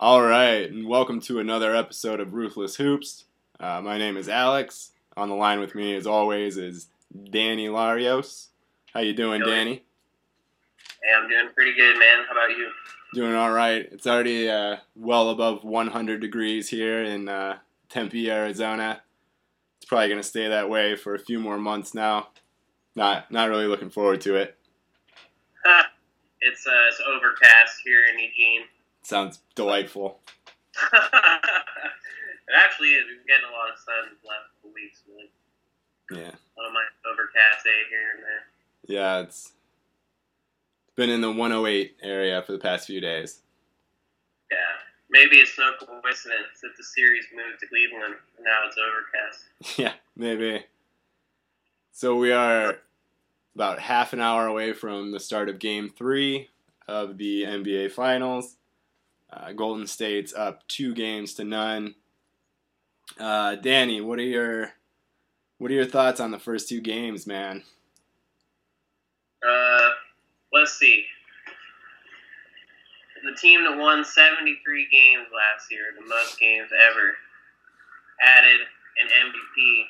All right, and welcome to another episode of Ruthless Hoops. Uh, my name is Alex. On the line with me, as always, is Danny Larios. How you doing, Danny? Hey, I'm doing pretty good, man. How about you? Doing all right. It's already uh, well above 100 degrees here in uh, Tempe, Arizona. It's probably gonna stay that way for a few more months now. Not not really looking forward to it. it's uh, it's overcast here in Eugene. Sounds delightful. it actually is. We've been getting a lot of sun the last couple weeks. Really. Yeah. One of my overcast day here and there. Yeah, it's been in the 108 area for the past few days. Yeah. Maybe it's no coincidence that the series moved to Cleveland and now it's overcast. yeah, maybe. So we are about half an hour away from the start of Game Three of the NBA Finals. Uh, Golden State's up two games to none. Uh, Danny, what are your what are your thoughts on the first two games, man? Uh, let's see. The team that won 73 games last year, the most games ever, added an MVP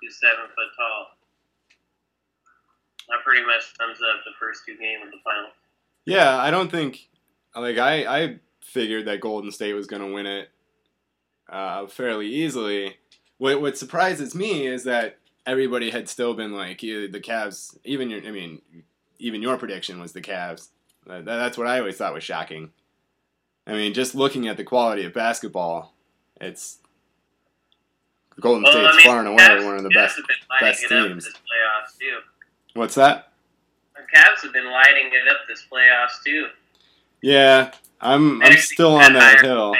who's seven foot tall. That pretty much sums up the first two games of the final. Yeah, I don't think like I I figured that Golden State was going to win it uh, fairly easily. What what surprises me is that everybody had still been like the Cavs. Even your I mean, even your prediction was the Cavs. That, that's what I always thought was shocking. I mean, just looking at the quality of basketball, it's Golden Well, State's I mean, far and away Cavs- one of the Cavs best. have been lighting best teams. this playoffs too. What's that? The Cavs have been lighting it up this playoffs too. Yeah, I'm I'm still on that hill.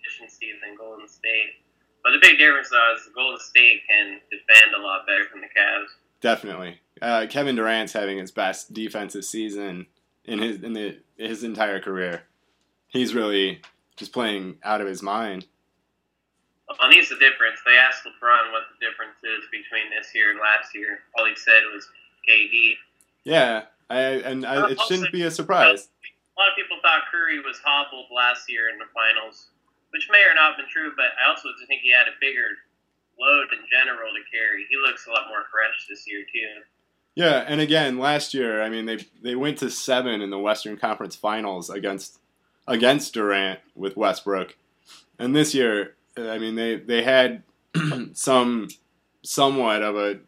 Efficiency than Golden State. But the big difference though is Golden State can defend a lot better than the Cavs. Definitely. Uh, Kevin Durant's having his best defensive season in his in the his entire career. He's really just playing out of his mind. Well, and here's the difference. They asked LeBron what the difference is between this year and last year. All he said was KD. Yeah, I, and I, it shouldn't be a surprise. A lot of people thought Curry was hobbled last year in the finals, which may or not have been true, but I also think he had a bigger load in general to carry. He looks a lot more fresh this year, too. Yeah, and again, last year, I mean, they they went to seven in the Western Conference Finals against against Durant with Westbrook, and this year, I mean, they they had some somewhat of a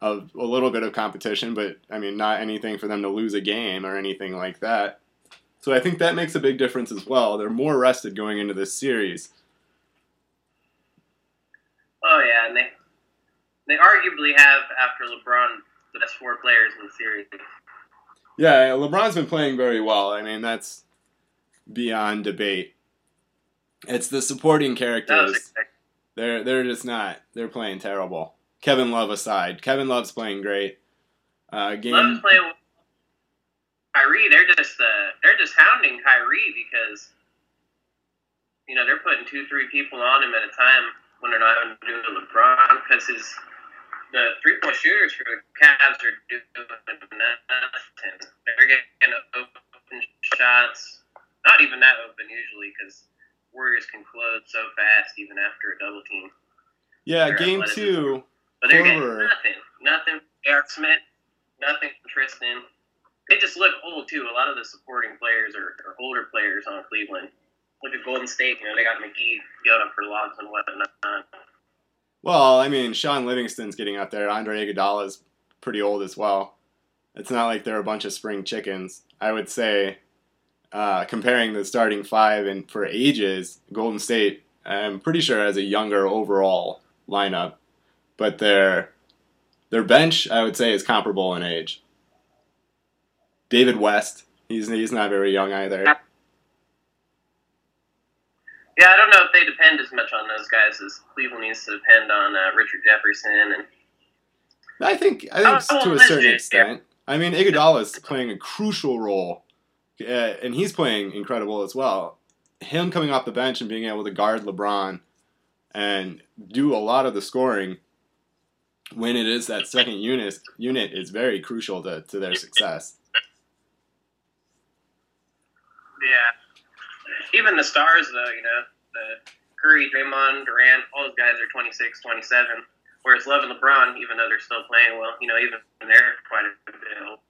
of a little bit of competition, but I mean, not anything for them to lose a game or anything like that. So I think that makes a big difference as well. They're more rested going into this series. Oh, yeah, and they, they arguably have, after LeBron, the best four players in the series. Yeah, LeBron's been playing very well. I mean, that's beyond debate. It's the supporting characters. They're they're just not. They're playing terrible. Kevin Love aside, Kevin Love's playing great. Uh, game. Love's playing with Kyrie. They're just uh, they're just hounding Kyrie because you know they're putting two, three people on him at a time when they're not having to do it with LeBron because his the three point shooters for the Cavs are doing nothing. They're getting open shots, not even that open usually because Warriors can close so fast even after a double team. yeah, game two. But they're getting nothing. Nothing from Eric Smith. Nothing from Tristan. They just look old too. A lot of the supporting players are, are older players on Cleveland. Look at Golden State. You know they got McGee, Yoda for lobs and whatnot. Well, I mean, Shaun Livingston's getting out there. Andre Iguodala's pretty old as well. It's not like they're a bunch of spring chickens. I would say, uh, comparing the starting five and for ages, Golden State, I'm pretty sure has a younger overall lineup, but their their bench, I would say, is comparable in age. David West, he's he's not very young either. Yeah, I don't know if they depend as much on those guys as Cleveland needs to depend on uh, Richard Jefferson and I think I think Oh, to a certain extent. I mean, Iguodala's playing a crucial role, uh, and he's playing incredible as well. Him coming off the bench and being able to guard LeBron and do a lot of the scoring when it is that second unit unit is very crucial to, to their success. yeah. Even the stars, though, you know, the Curry, Draymond, Durant, all those guys are 26, 27. Whereas Love and LeBron, even though they're still playing well, you know, even they're quite a bit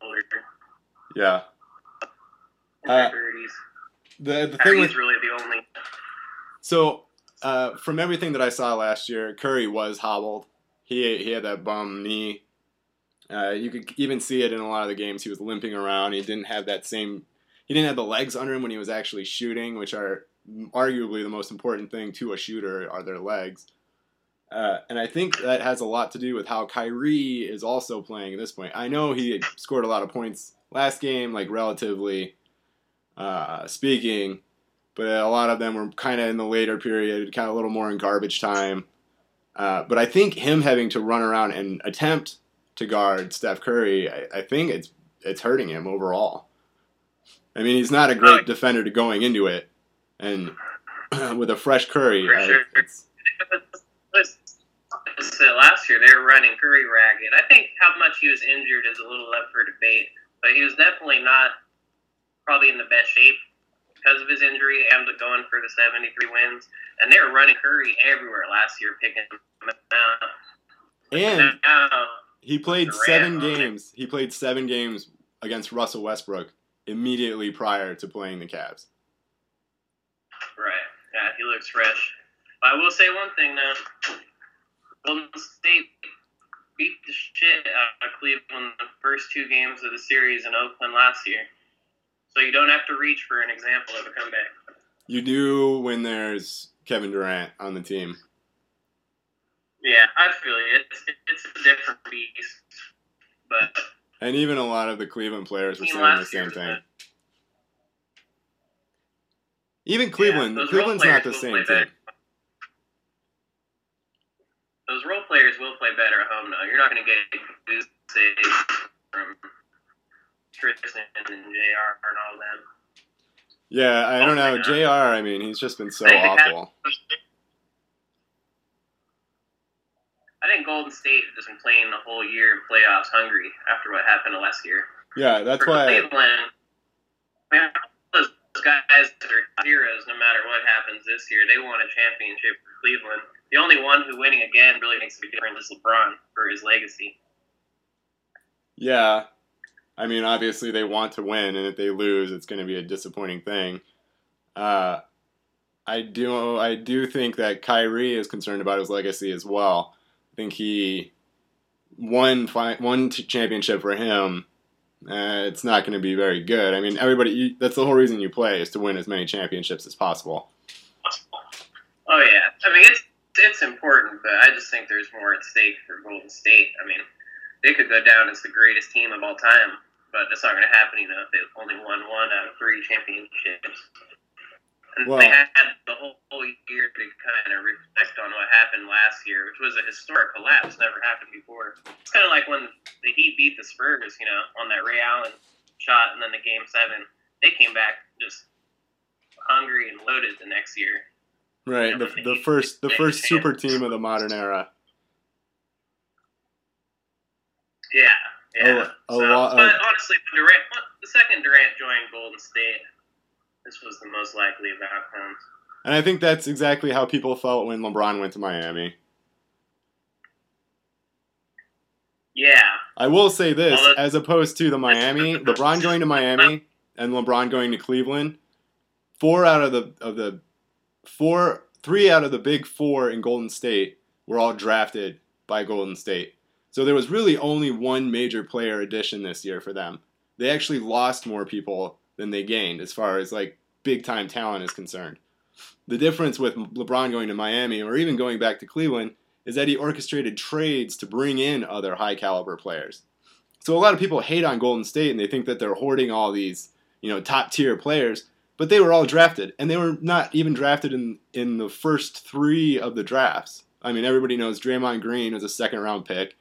older. Yeah. Uh, The the thing Kyrie's really the only. So, uh, from everything that I saw last year, Curry was hobbled. He he had that bum knee. Uh, you could even see it in a lot of the games. He was limping around. He didn't have that same. He didn't have the legs under him when he was actually shooting, which are arguably the most important thing to a shooter are their legs. Uh, and I think that has a lot to do with how Kyrie is also playing at this point. I know he scored a lot of points last game, like relatively uh, speaking, but a lot of them were kind of in the later period, kind of a little more in garbage time. Uh, but I think him having to run around and attempt to guard Steph Curry, I, I think it's it's hurting him overall. I mean, he's not a great defender to going into it, and with a fresh Curry, I, sure. it's, So last year they were running Curry ragged. I think how much he was injured is a little up for debate, but he was definitely not probably in the best shape because of his injury and going for the 73 wins. And they were running Curry everywhere last year, picking him out. and Now, he played seven games. He played seven games against Russell Westbrook immediately prior to playing the Cavs. right? Yeah, he looks fresh. But I will say one thing though. Golden State beat the shit out of Cleveland the first two games of the series in Oakland last year. So you don't have to reach for an example of a comeback. You do when there's Kevin Durant on the team. Yeah, I feel it. It's, it's a different beast. But And even a lot of the Cleveland players were saying the same thing. Even Cleveland, role Cleveland's not the same team. better. Those role players will play better at home, though. You're not going to get good saves from Tristan and JR and all them. Yeah, I oh don't know. Jr. I mean, he's just been so have- awful. I think Golden State has been playing the whole year in playoffs hungry after what happened last year. Yeah, that's For why. Cleveland, man, those guys that are heroes no matter what happens this year. They won a championship for Cleveland. The only one who winning again really makes a difference is LeBron for his legacy. Yeah, I mean, obviously they want to win, and if they lose, it's going to be a disappointing thing. Uh, I do, I do think that Kyrie is concerned about his legacy as well. I think he won one championship for him. Uh, it's not going to be very good. I mean, everybody. You, that's the whole reason you play is to win as many championships as possible. Oh yeah, I mean it's it's important, but I just think there's more at stake for Golden State. I mean, they could go down as the greatest team of all time, but that's not going to happen. You know, if they only won one out of three championships, and Well- they had the whole, whole year to kind of reflect on what happened last year, which was a historic collapse, never happened before. It's kind of like when the Heat beat the Spurs, you know, on that Ray Allen shot, and then the Game Seven. They came back just hungry and loaded the next year. Right. The, the first the first super team of the modern era. Yeah, yeah. A- a so, lot but honestly, when Durant, the second Durant joined Golden State, this was the most likely of outcomes. And I think that's exactly how people felt when LeBron went to Miami. Yeah, I will say this, Well, as opposed to the Miami, LeBron going to Miami and LeBron going to Cleveland, four out of the of the four three out of the big four in Golden State were all drafted by Golden State. So there was really only one major player addition this year for them. They actually lost more people than they gained as far as like big time talent is concerned. The difference with LeBron going to Miami or even going back to Cleveland is that he orchestrated trades to bring in other high caliber players. So a lot of people hate on Golden State and they think that they're hoarding all these, you know, top tier players, but they were all drafted and they were not even drafted in in the first 3 of the drafts. I mean, everybody knows Draymond Green was a second round pick.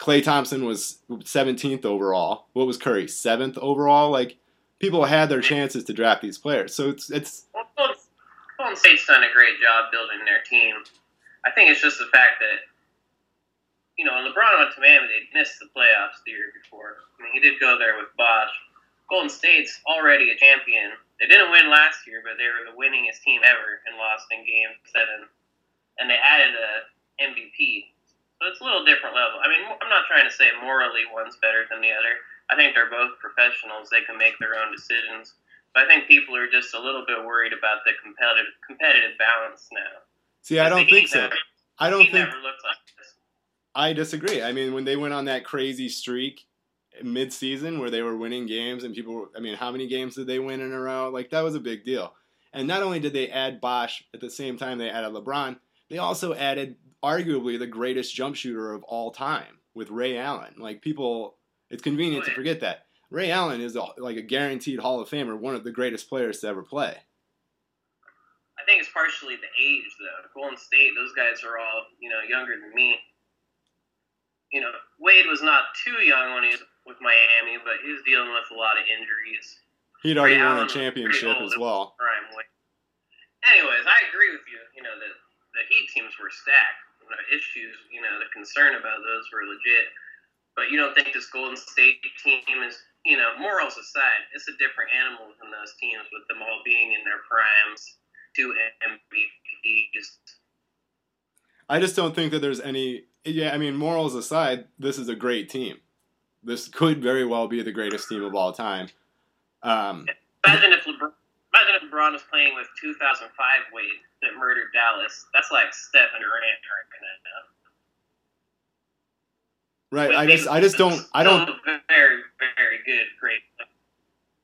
Klay Thompson was 17th overall. What was Curry? 7th overall? Like people had their chances to draft these players. So it's it's well, Golden, State's done a great job building their team. I think it's just the fact that you know LeBron went to Miami, they missed the playoffs the year before. I mean, he did go there with Bosh. Golden State's already a champion, They didn't win last year, but they were the winningest team ever and lost in Game Seven. And they added a MVP, so it's a little different level. I mean, I'm not trying to say morally one's better than the other. I think they're both professionals; they can make their own decisions. But I think people are just a little bit worried about the competitive competitive balance now. See, I don't think so. Never, I don't think never looked like this. I disagree. I mean, when they went on that crazy streak mid-season where they were winning games and people, were, I mean, how many games did they win in a row? Like that was a big deal. And not only did they add Bosh at the same time they added LeBron, they also added arguably the greatest jump shooter of all time with Ray Allen. Like people, it's convenient to forget that Ray Allen is a, like a guaranteed Hall of Famer, one of the greatest players to ever play. I think it's partially the age, though. Golden State, those guys are all you know younger than me. You know, Wade was not too young when he was with Miami, but he was dealing with a lot of injuries. He'd already Ray won Allen a championship as well. Anyways, I agree with you. You know, the the Heat teams were stacked. Issues, you know, the concern about those were legit. But you don't think this Golden State team is, you know, morals aside, it's a different animal than those teams with them all being in their primes, two MVPs. I just don't think that there's any. Yeah, I mean, morals aside, this is a great team. This could very well be the greatest team of all time. Um, Imagine if LeBron, imagine if LeBron was playing with 2005 Wade that murdered Dallas. That's like Steph and Durant um, right now. right? I just, I just don't, I don't, Very, very good, great.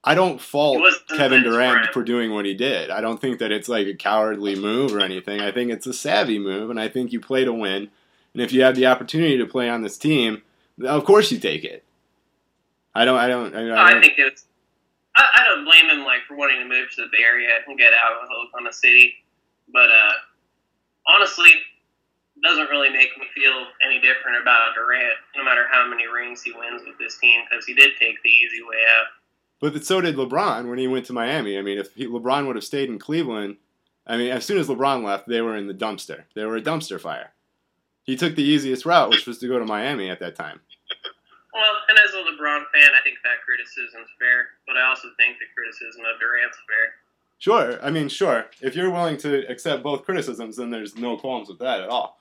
I don't fault Kevin in Durant for doing what he did. I don't think that it's like a cowardly move or anything. I think it's a savvy move, and I think you play to win. And if you have the opportunity to play on this team, of course you take it. I don't. I don't. I, I I don't think it's. I, I don't blame him like for wanting to move to the Bay Area and get out of Oklahoma City, but uh, honestly, it doesn't really make me feel any different about Durant, no matter how many rings he wins with this team, because he did take the easy way out. But so did LeBron when he went to Miami. I mean, if he, LeBron would have stayed in Cleveland, I mean, as soon as LeBron left, they were in the dumpster. They were a dumpster fire. He took the easiest route, which was to go to Miami at that time. Well, and as a LeBron fan, I think that criticism's fair, but I also think the criticism of Durant's fair. Sure. I mean, sure. If you're willing to accept both criticisms, then there's no qualms with that at all.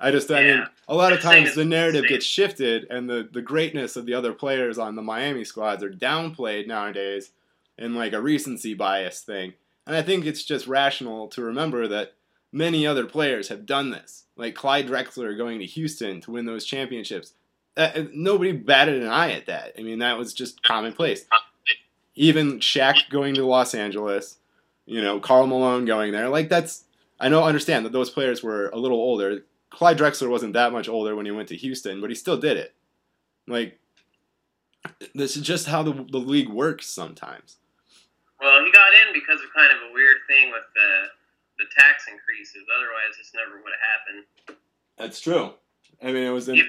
I just, I mean, a lot of times the narrative gets shifted, and the the greatness of the other players on the Miami squads are downplayed nowadays in like a recency bias thing. And I think it's just rational to remember that many other players have done this, like Clyde Drexler going to Houston to win those championships. Uh, uh, nobody batted an eye at that. I mean, that was just commonplace. Even Shaq going to Los Angeles, you know, Karl Malone going there. Like that's I know understand that those players were a little older. Clyde Drexler wasn't that much older when he went to Houston, but he still did it. Like this is just how the the league works sometimes. Well, he got in because of kind of a weird thing with the the tax increases. Otherwise, this never would have happened. That's true. I mean, it was an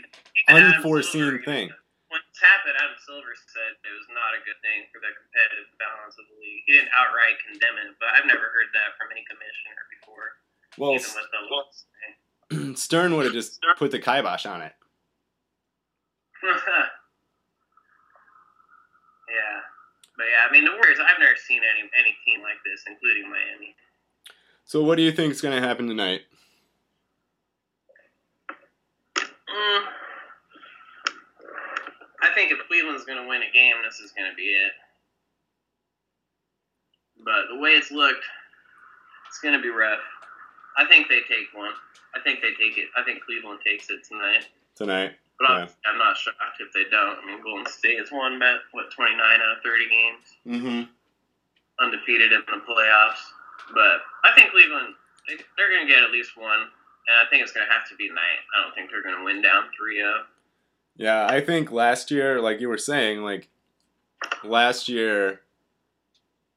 unforeseen thing. When this happened, Adam Silver said it was not a good thing for the competitive balance of the league. He didn't outright condemn it, but I've never heard that from any commissioner before, Well, even with the laws. Stern would have just put the kibosh on it. yeah, but yeah, I mean the Warriors. I've never seen any any team like this, including Miami. So, what do you think is going to happen tonight? Mm. I think if Cleveland's going to win a game, this is going to be it. But the way it's looked, it's going to be rough. I think they take one. I think they take it. I think Cleveland takes it tonight. Tonight, But I'm, Yeah. I'm not shocked if they don't. I mean, Golden State has won about, what, 29 out of 30 games, mm-hmm. undefeated in the playoffs. But I think Cleveland, they, they're going to get at least one. And I think it's going to have to be tonight. I don't think they're going to win down oh. 3 0. Yeah, I think last year, like you were saying, like last year,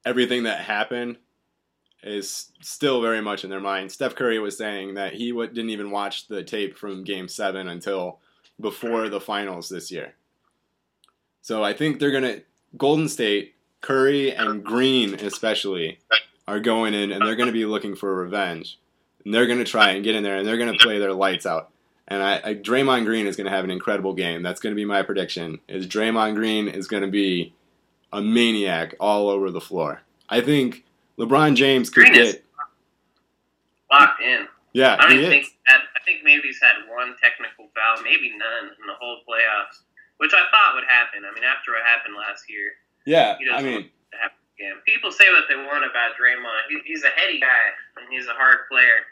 everything that happened is still very much in their mind. Steph Curry was saying that he w- didn't even watch the tape from Game Seven until before the finals this year. So I think they're gonna Golden State, Curry and Green especially are going in and they're gonna be looking for revenge. And they're gonna try and get in there and they're gonna play their lights out. And I, I Draymond Green is going to have an incredible game. That's going to be my prediction. Is Draymond Green is going to be a maniac all over the floor. I think LeBron James could Green is- get. Locked in. Yeah, I don't he even is. think that, I think maybe he's had one technical foul, maybe none in the whole playoffs, which I thought would happen. I mean, after what happened last year, Yeah, he I doesn't mean, want to happen. People say what they want about Draymond. He, he's a heady guy and he's a hard player.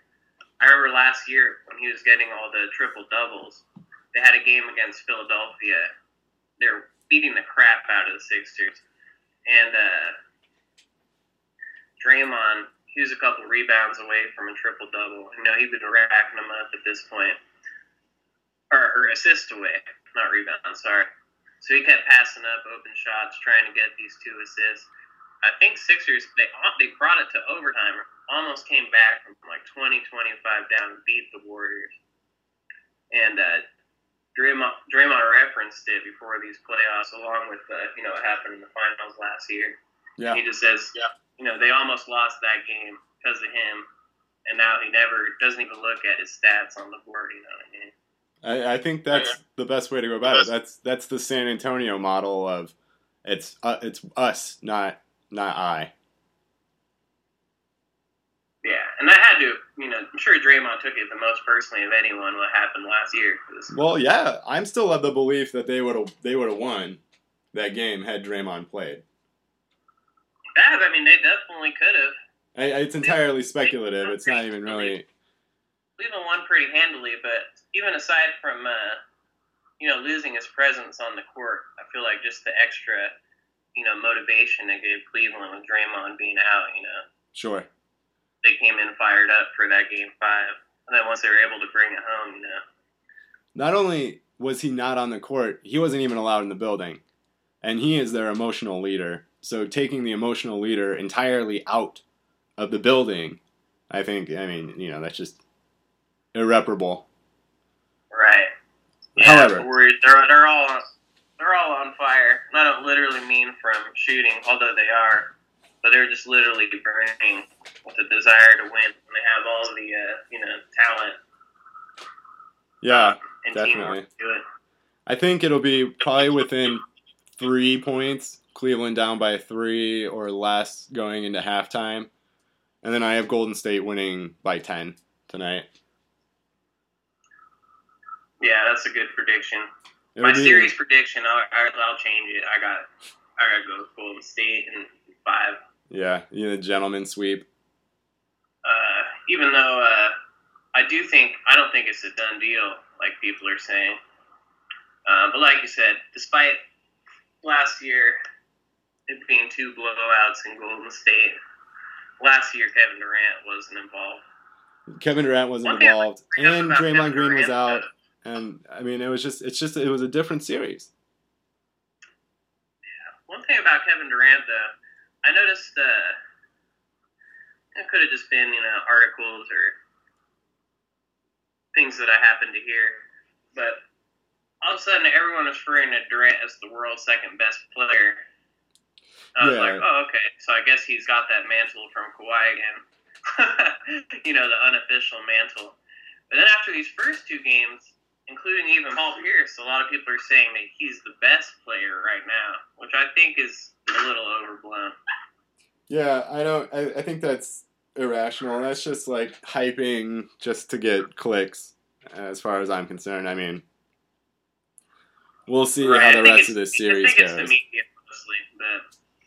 I remember last year when he was getting all the triple doubles. They had a game against Philadelphia. They're beating the crap out of the Sixers, and uh, Draymond he was a couple rebounds away from a triple double. You know, he'd been racking them up at this point, or, or assist away, not rebound. Sorry. So he kept passing up open shots, trying to get these two assists. I think Sixers they they brought it to overtime, almost came back from like 20, 25 down, beat the Warriors, and uh, Draymond Draymond referenced it before these playoffs, along with uh, you know what happened in the finals last year. yeah, He just says, yeah. you know, they almost lost that game because of him, and now he never doesn't even look at his stats on the board. You know what I mean? I, I think that's the best way to go about it. That's that's the San Antonio model of it's uh, it's us, not not I. Yeah, and I had to, you know, I'm sure Draymond took it the most personally of anyone what happened last year? Well, yeah, I'm still of the belief that they would have they would have won that game had Draymond played. that, I mean, they definitely could have. I, it's entirely speculative. It's not even really. Cleveland won pretty handily, but even aside from, uh, you know, losing his presence on the court, I feel like just the extra, you know, motivation it gave Cleveland with Draymond being out, you know, Sure. They came in fired up for that game five. And then once they were able to bring it home, you know, Not only was he not on the court, he wasn't even allowed in the building, and he is their emotional leader. So taking the emotional leader entirely out of the building, I think. I mean, you know, that's just irreparable. right. However- the Warriors, they're, they're all they're all on fire. And I don't literally mean from shooting, although they are, but they're just literally burning with a desire to win. And they have all the uh, you know talent Yeah, and Definitely. teamwork to do it. I think it'll be probably within three points. Cleveland down by three or less going into halftime, and then I have Golden State winning by ten tonight. Yeah, that's a good prediction. It'll My be- series prediction, I'll, I'll change it. I got I gotta go with Golden State in five. Yeah, you know, the gentleman sweep. Uh, even though uh, I do think I don't think it's a done deal like people are saying. Uh, but like you said, despite last year it being two blowouts in Golden State, last year Kevin Durant wasn't involved. Kevin Durant wasn't One like involved, to bring up and Draymond Kevin Green was out, and I mean, it was just, it's just, it was a different series. Yeah. One thing about Kevin Durant, though, I noticed uh, it could have just been, you know, articles or things that I happened to hear, but all of a sudden everyone was referring to Durant as the world's second best player. I was Yeah. like, oh, okay, so I guess he's got that mantle from Kawhi again. you know, the unofficial mantle. But then after these first two games, including even Paul Pierce, a lot of people are saying that he's the best player right now, which I think is a little overblown. Yeah, I don't. I, I think that's irrational. That's just like hyping just to get clicks, as far as I'm concerned. I mean, we'll see Right, how the rest of the I series think it's the goes. media mostly,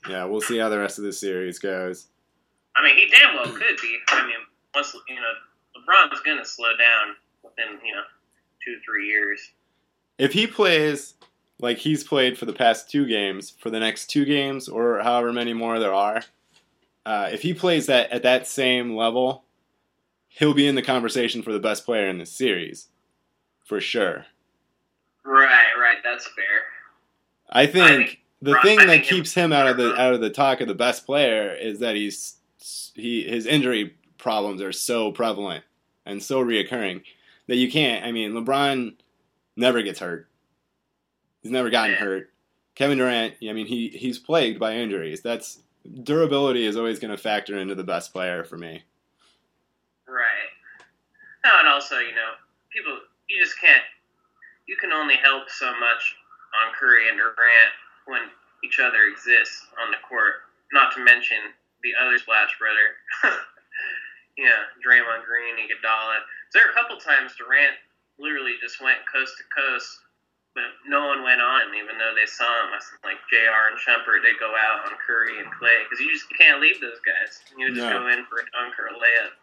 Yeah, we'll see how the rest of this series goes. I mean, he damn well could be. I mean, once you know, LeBron's gonna slow down within you know two three years. If he plays like he's played for the past two games, for the next two games, or however many more there are, uh, if he plays that at that same level, he'll be in the conversation for the best player in the series, for sure. Right, right. That's fair. I think, think- the Ron- thing I that keeps him out of the out of the talk of the best player is that he's he his injury problems are so prevalent and so reoccurring that you can't. I mean, LeBron never gets hurt. He's never gotten hurt. Kevin Durant, I mean, he he's plagued by injuries. That's durability is always going to factor into the best player for me. Right. No, and also you know, people you just can't. You can only help so much on Curry and Durant when each other exists on the court. Not to mention the other Splash brother. yeah, Draymond Green, Iguodala. There were a couple times Durant literally just went coast to coast, but no one went on him, even though they saw him. Like Jr. and Shumpert, they go out on Curry and Klay because you just can't leave those guys. You would just No. go in for a dunk or a layup.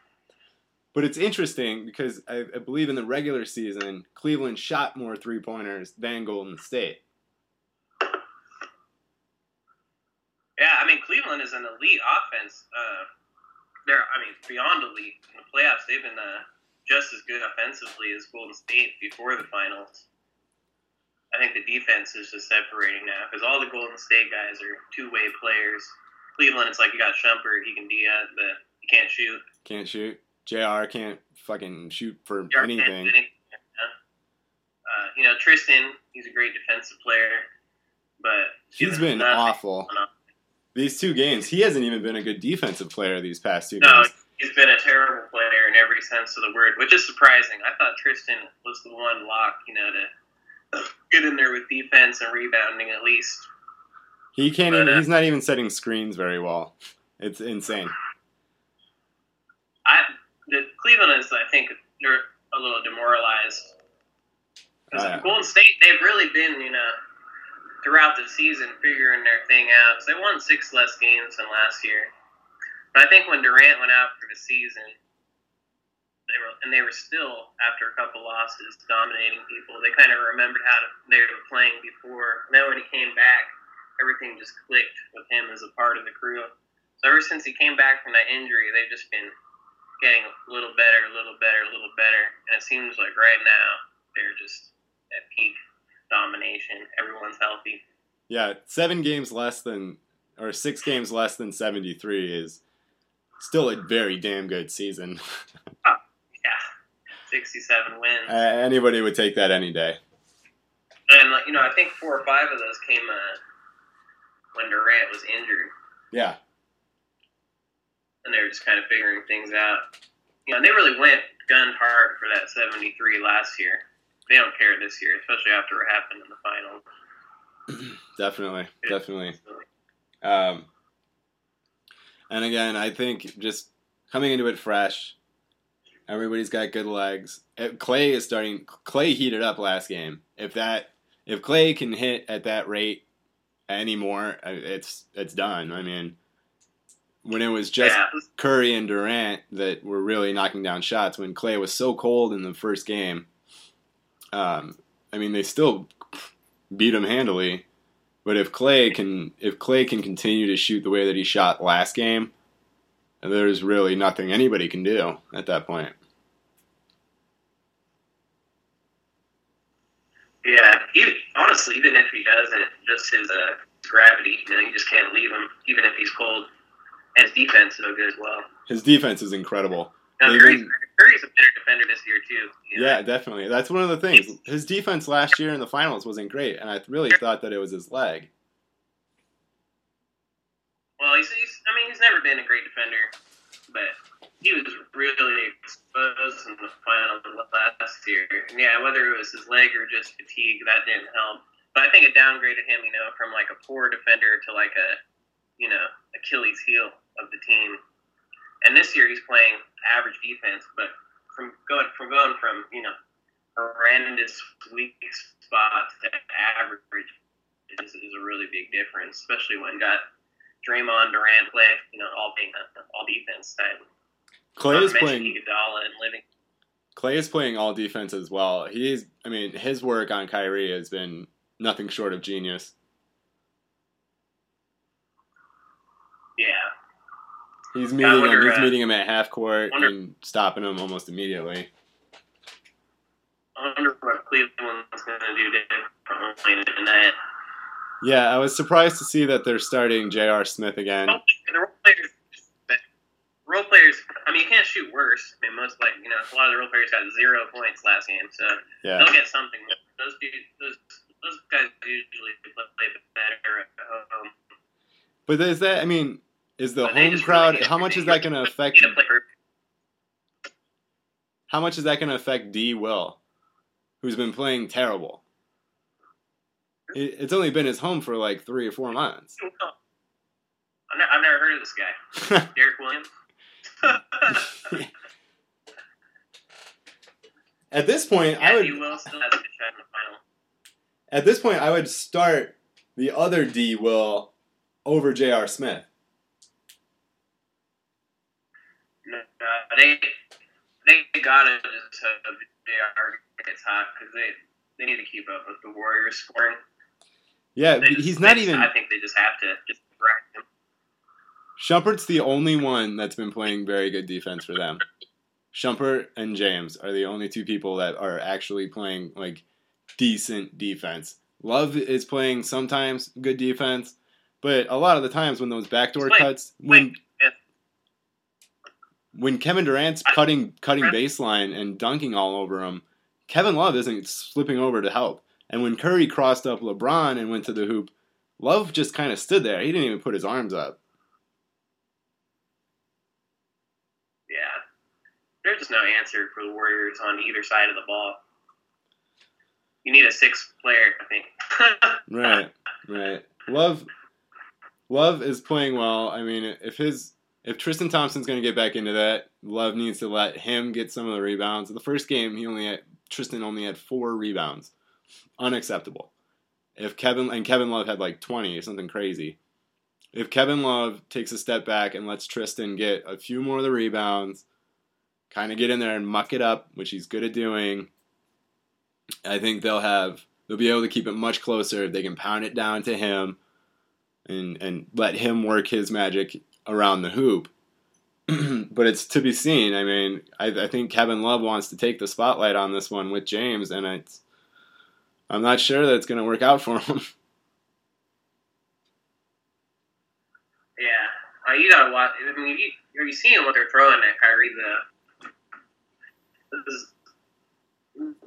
But it's interesting because I, I believe in the regular season, Cleveland shot more three pointers than Golden State. Yeah, I mean Cleveland is an elite offense. Uh, they're, I mean, beyond elite in the playoffs. They've been uh, just as good offensively as Golden State before the finals. I think the defense is just separating now because all the Golden State guys are two-way players. Cleveland, it's like you got Shumpert, he can D up, but he can't shoot. Can't shoot. Jr. can't fucking shoot for can't anything. anything. Uh, you know, Tristan, he's a great defensive player, but he's been nothing awful. These two games, he hasn't even been a good defensive player these past two No, games. He's been a terrible player in every sense of the word, which is surprising. I thought Tristan was the one lock, you know, to get in there with defense and rebounding at least. He can't But, even. uh, He's not even setting screens very well. It's insane. I the Cleveland is, I think, they're a little demoralized. 'Cause Oh, yeah. Golden State, they've really been, you know, throughout the season figuring their thing out. 'Cause they won six less games than last year. But I think when Durant went out for the season, they were and they were still after a couple losses dominating people. They kind of remembered how to, they were playing before. And then when he came back, everything just clicked with him as a part of the crew. So ever since he came back from that injury, they've just been getting a little better, a little better, a little better. And it seems like right now they're just at peak domination. Everyone's healthy. Yeah, seven games less than, or six games less than seventy-three is still a very damn good season. Yeah, 67 wins. Uh, anybody would take that any day. and like, you know, I think four or five of those came uh, when Durant was injured, Yeah, and they were just kind of figuring things out. You know, they really went gunned hard for that 73 last year. They don't care this year, especially after what happened in the finals. definitely, definitely. Um, and again, I think just coming into it fresh, everybody's got good legs. Uh, Klay is starting. Klay heated up last game. If that, if Klay can hit at that rate anymore, uh, it's it's done. I mean, when it was just yeah, Curry and Durant that were really knocking down shots, when Klay was so cold in the first game, um, I mean, they still beat him handily. But if Klay can if Klay can continue to shoot the way that he shot last game, there's really nothing anybody can do at that point. Yeah, even, honestly, even if he doesn't, just his uh, gravity, you know, you just can't leave him, even if he's cold. And his defense is so good as well. His defense is incredible. Now, Curry's, been- Curry's a better defender this year too. you know. Yeah, definitely. That's one of the things. His defense last year in the finals wasn't great, and I really thought that it was his leg. Well, he's, he's I mean, he's never been a great defender, but he was really exposed in the finals last year. And yeah, whether it was his leg or just fatigue, that didn't help. But I think it downgraded him, you know, from like a poor defender to like a, you know, Achilles heel of the team. And this year he's playing average defense, but from going from going from you know horrendous weak spots to average is, is a really big difference, especially when got Draymond, Durant play, you know, all being all defense type. Klay Not is playing. Iguodala and Living. Klay is playing all defense as well. He's, I mean, his work on Kyrie has been nothing short of genius. Yeah, He's meeting wonder, him. He's uh, meeting him at half court wonder- and stopping him almost immediately. I wonder what Cleveland's going to do differently tonight. Yeah, I was surprised to see that they're starting J.R. Smith again. The role players, role players. I mean, you can't shoot worse. I mean, most like you know, a lot of the role players got zero points last game, so Yeah, they'll get something. Those dudes, those those guys usually play better at home. but is that? I mean, is the home crowd? really- How much is that going to affect? You know, play for- How much is that going to affect D. Will, who's been playing terrible? It's only been his home for like three or four months. I've, never heard of this guy, Deron Williams. At this point, I would he will still has a good shot in the final. at this point I would start the other D Will over J.R. Smith. No, they they gotta just have Jr. gets hot because they they need to keep up with the Warriors scoring. Yeah, They but just- he's not even. I think they just have to just wreck him. Shumpert's the only one that's been playing very good defense for them. Shumpert and James are the only two people that are actually playing like decent defense. Love is playing sometimes good defense, but a lot of the times when those backdoor Wait, cuts, when Wait, if, when Kevin Durant's cutting cutting baseline and dunking all over him, Kevin Love isn't slipping over to help. And when Curry crossed up LeBron and went to the hoop, Love just kind of stood there. He didn't even put his arms up. yeah, there's just no answer for the Warriors on either side of the ball. You need a sixth player, I think. Right, right. Love, Love is playing well. I mean, if his if Tristan Thompson's going to get back into that, Love needs to let him get some of the rebounds. In The first game, he only had Tristan only had four rebounds, unacceptable. If Kevin and Kevin Love had like twenty or something crazy. If Kevin Love takes a step back and lets Tristan get a few more of the rebounds, kind of get in there and muck it up, which he's good at doing, I think they'll have they'll be able to keep it much closer if they can pound it down to him and and let him work his magic around the hoop. but it's to be seen. I mean, I, I think Kevin Love wants to take the spotlight on this one with James, and it's I'm not sure that it's going to work out for him. yeah, uh, you gotta watch. I mean, you, are you seeing what they're throwing at Kyrie? The is,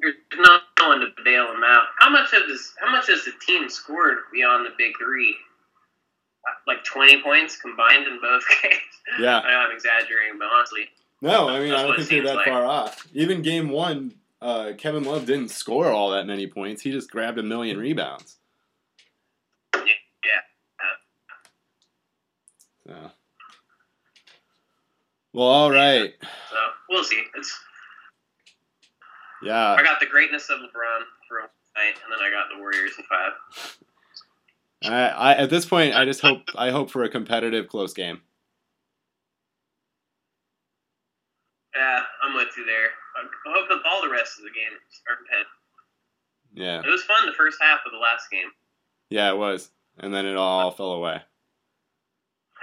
there's no one to bail him out. How much of this? How much has the team scored beyond the big three? Like twenty points combined in both games. yeah. I know I'm exaggerating, but honestly, No, I mean I don't think they're that like. far off. Even game one, uh, Kevin Love didn't score all that many points. He just grabbed a million rebounds. yeah. So. Well, all right. So we'll see. It's Yeah. I got the greatness of LeBron for one night, and then I got the Warriors in five. I, I at this point, I just hope I hope for a competitive close game. Yeah, I'm with you there. I hope that all the rest of the games are competitive. Yeah, It was fun the first half of the last game. yeah, it was, and then it all fell away.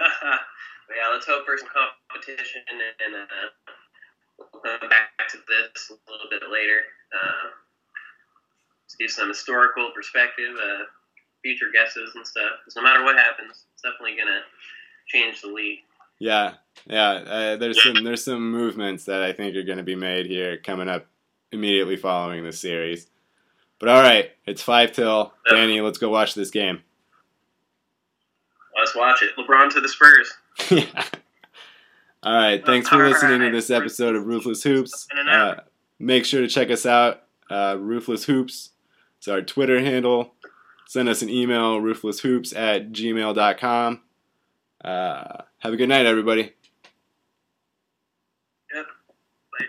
yeah, let's hope for some competition, and uh, we'll come back to this a little bit later. Uh, let's do some historical perspective, uh, future guesses and stuff. Because no matter what happens, it's definitely gonna change the league. Yeah, yeah. Uh, there's some there's some movements that I think are going to be made here coming up immediately following this series. But all right, it's five till. Danny, let's go watch this game. Let's watch it. LeBron to the Spurs. yeah. all right, thanks for listening to this episode of Ruthless Hoops. In and out. Uh, make sure to check us out. Uh, Ruthless Hoops. It's our Twitter handle. Send us an email, ruthlesshoops at gmail.com. Uh, have a good night, everybody.